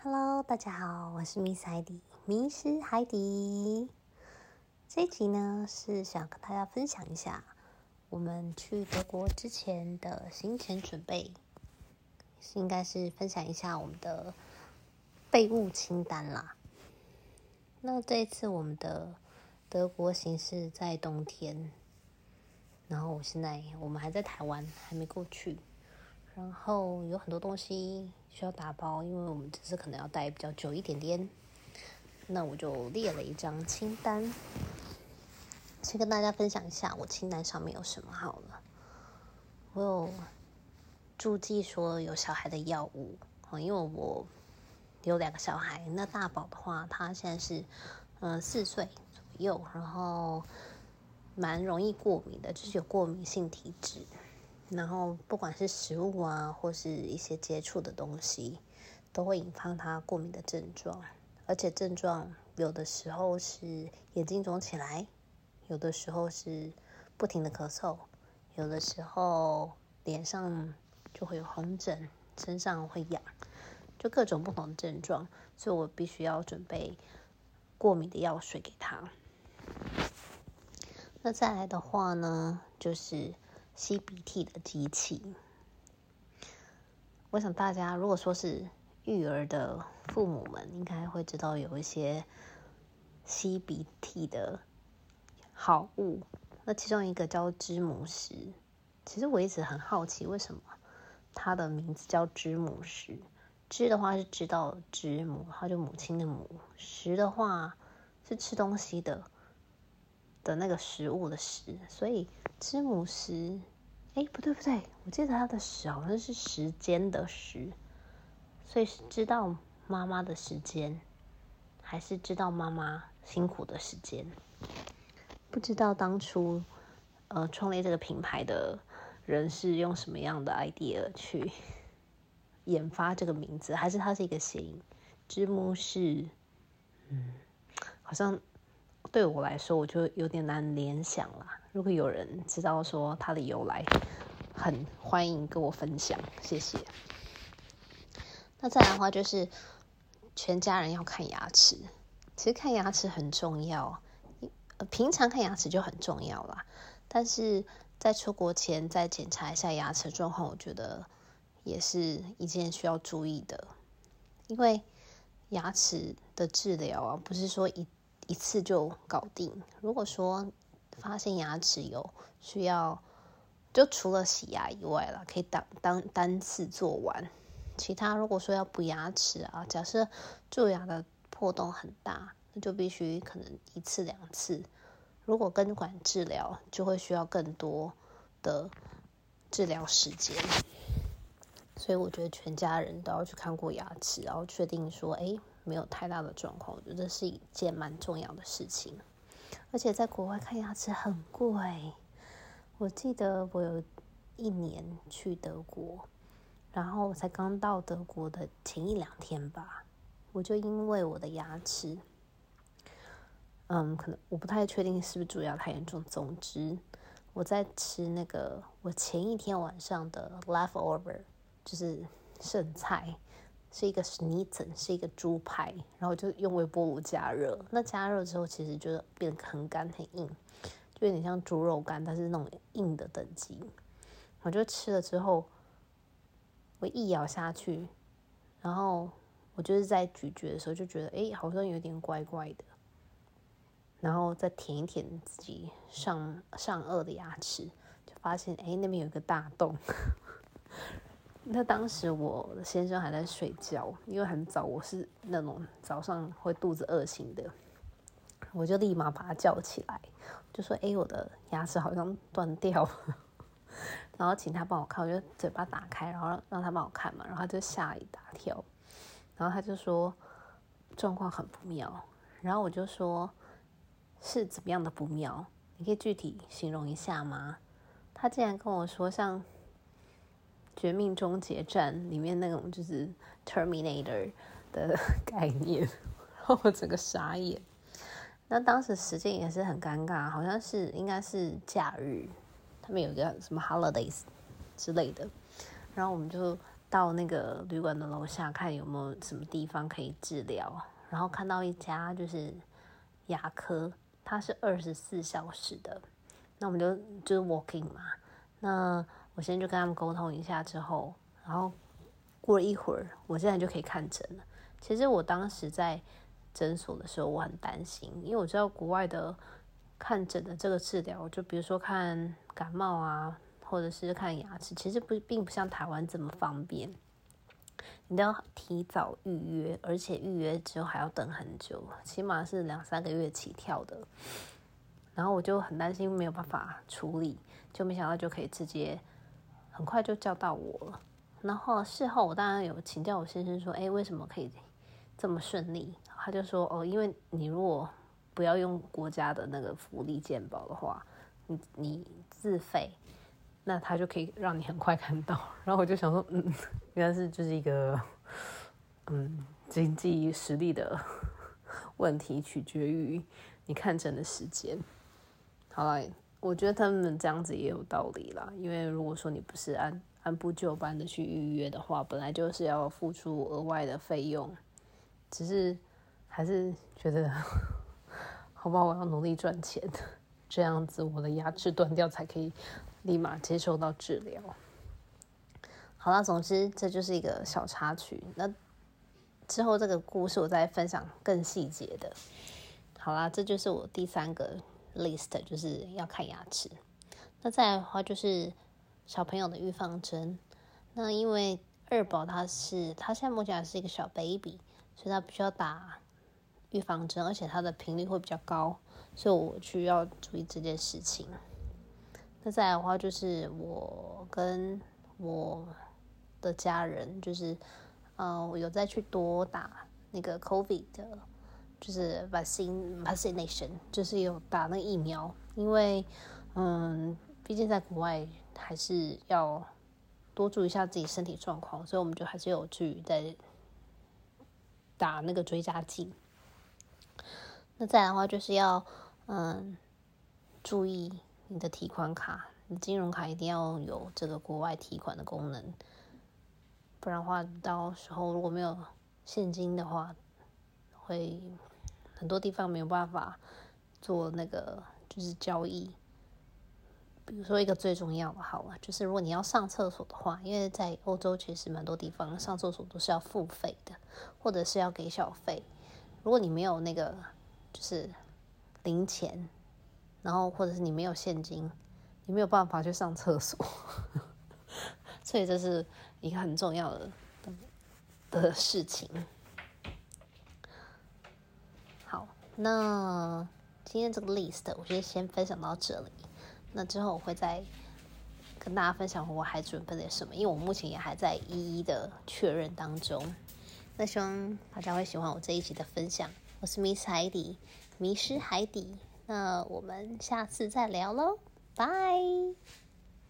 Hello，大家好，我是 Miss 海底，迷失海底。这一集呢是想跟大家分享一下我们去德国之前的行前准备，是应该是分享一下我们的备物清单啦。那这一次我们的德国行是在冬天。然后我现在我们还在台湾，还没过去。然后有很多东西需要打包，因为我们只是可能要待比较久一点点。那我就列了一张清单，先跟大家分享一下我清单上面有什么好了。我有注记说有小孩的药物，哦因为我有两个小孩。那大宝的话，他现在是嗯四岁左右，然后。蛮容易过敏的，就是有过敏性体质，然后不管是食物啊，或是一些接触的东西，都会引发他过敏的症状，而且症状有的时候是眼睛肿起来，有的时候是不停的咳嗽，有的时候脸上就会有红疹，身上会痒，就各种不同的症状，所以我必须要准备过敏的药水给他。那再来的话呢，就是吸鼻涕的机器。我想大家如果说是育儿的父母们，应该会知道有一些吸鼻涕的好物。那其中一个叫知母石，其实我一直很好奇，为什么它的名字叫知母石？知的话是知道知母，它就母亲的母；石的话是吃东西的。的那个食物的食，所以知母食，哎，不对不对，我记得它的食好像是时间的时，所以是知道妈妈的时间，还是知道妈妈辛苦的时间？不知道当初呃创立这个品牌的人是用什么样的 idea 去 研发这个名字，还是它是一个谐音？知母石，嗯，好像。对我来说，我就有点难联想了。如果有人知道说它的由来，很欢迎跟我分享，谢谢。那再来的话，就是全家人要看牙齿。其实看牙齿很重要，平常看牙齿就很重要啦。但是在出国前再检查一下牙齿状况，我觉得也是一件需要注意的。因为牙齿的治疗啊，不是说一。一次就搞定。如果说发现牙齿有需要，就除了洗牙以外啦，可以当当单次做完。其他如果说要补牙齿啊，假设蛀牙的破洞很大，那就必须可能一次两次。如果根管治疗，就会需要更多的治疗时间。所以我觉得全家人都要去看过牙齿，然后确定说，哎。没有太大的状况，我觉得是一件蛮重要的事情。而且在国外看牙齿很贵，我记得我有一年去德国，然后我才刚到德国的前一两天吧，我就因为我的牙齿，嗯，可能我不太确定是不是蛀牙太严重。总之，我在吃那个我前一天晚上的 leftover，就是剩菜。是一个 Schnitzel，是一个猪排，然后就用微波炉加热。那加热之后，其实就变得很干很硬，就有点像猪肉干，但是那种硬的等级。我就吃了之后，我一咬下去，然后我就是在咀嚼的时候就觉得，哎，好像有点怪怪的。然后再舔一舔自己上上颚的牙齿，就发现，哎，那边有个大洞。那当时我先生还在睡觉，因为很早，我是那种早上会肚子饿醒的，我就立马把他叫起来，就说：“哎，我的牙齿好像断掉了。”然后请他帮我看，我就嘴巴打开，然后让他帮我看嘛，然后他就吓一大跳，然后他就说状况很不妙，然后我就说：“是怎么样的不妙？你可以具体形容一下吗？”他竟然跟我说像。《绝命终结战》里面那种就是 Terminator 的 概念，然 后我整个傻眼。那当时时间也是很尴尬，好像是应该是假日，他们有个什么 holidays 之类的，然后我们就到那个旅馆的楼下看有没有什么地方可以治疗，然后看到一家就是牙科，它是二十四小时的，那我们就就是 walking 嘛。那我现在就跟他们沟通一下之后，然后过了一会儿，我现在就可以看诊了。其实我当时在诊所的时候，我很担心，因为我知道国外的看诊的这个治疗，就比如说看感冒啊。或者是看牙齿，其实不并不像台湾这么方便，你都要提早预约，而且预约之后还要等很久，起码是两三个月起跳的。然后我就很担心没有办法处理，就没想到就可以直接很快就叫到我了。然后事后我当然有请教我先生说，哎，为什么可以这么顺利？他就说，哦，因为你如果不要用国家的那个福利健保的话，你你自费。那他就可以让你很快看到，然后我就想说，嗯，原来是就是一个，嗯，经济实力的问题，取决于你看诊的时间。好了，我觉得他们这样子也有道理啦，因为如果说你不是按按部就班的去预约的话，本来就是要付出额外的费用，只是还是觉得，好吧，我要努力赚钱，这样子我的牙齿断掉才可以。立马接受到治疗。好了，总之这就是一个小插曲。那之后这个故事我再分享更细节的。好啦，这就是我第三个 list，就是要看牙齿。那再来的话就是小朋友的预防针。那因为二宝他是他现在目前还是一个小 baby，所以他必须要打预防针，而且他的频率会比较高，所以我需要注意这件事情。那再来的话，就是我跟我的家人，就是，呃，我有再去多打那个 COVID 的，就是 vaccine vaccination，就是有打那个疫苗，因为，嗯，毕竟在国外还是要多注意一下自己身体状况，所以我们就还是有去在打那个追加剂。那再来的话，就是要，嗯，注意。你的提款卡，你金融卡一定要有这个国外提款的功能，不然的话，到时候如果没有现金的话，会很多地方没有办法做那个就是交易。比如说一个最重要的，好了，就是如果你要上厕所的话，因为在欧洲其实蛮多地方上厕所都是要付费的，或者是要给小费。如果你没有那个就是零钱。然后，或者是你没有现金，你没有办法去上厕所，所以这是一个很重要的的事情。好，那今天这个 list 我就先分享到这里。那之后我会再跟大家分享我还准备了什么，因为我目前也还在一一的确认当中。那希望大家会喜欢我这一集的分享。我是 Miss 海底，迷失海底。那我们下次再聊喽，拜。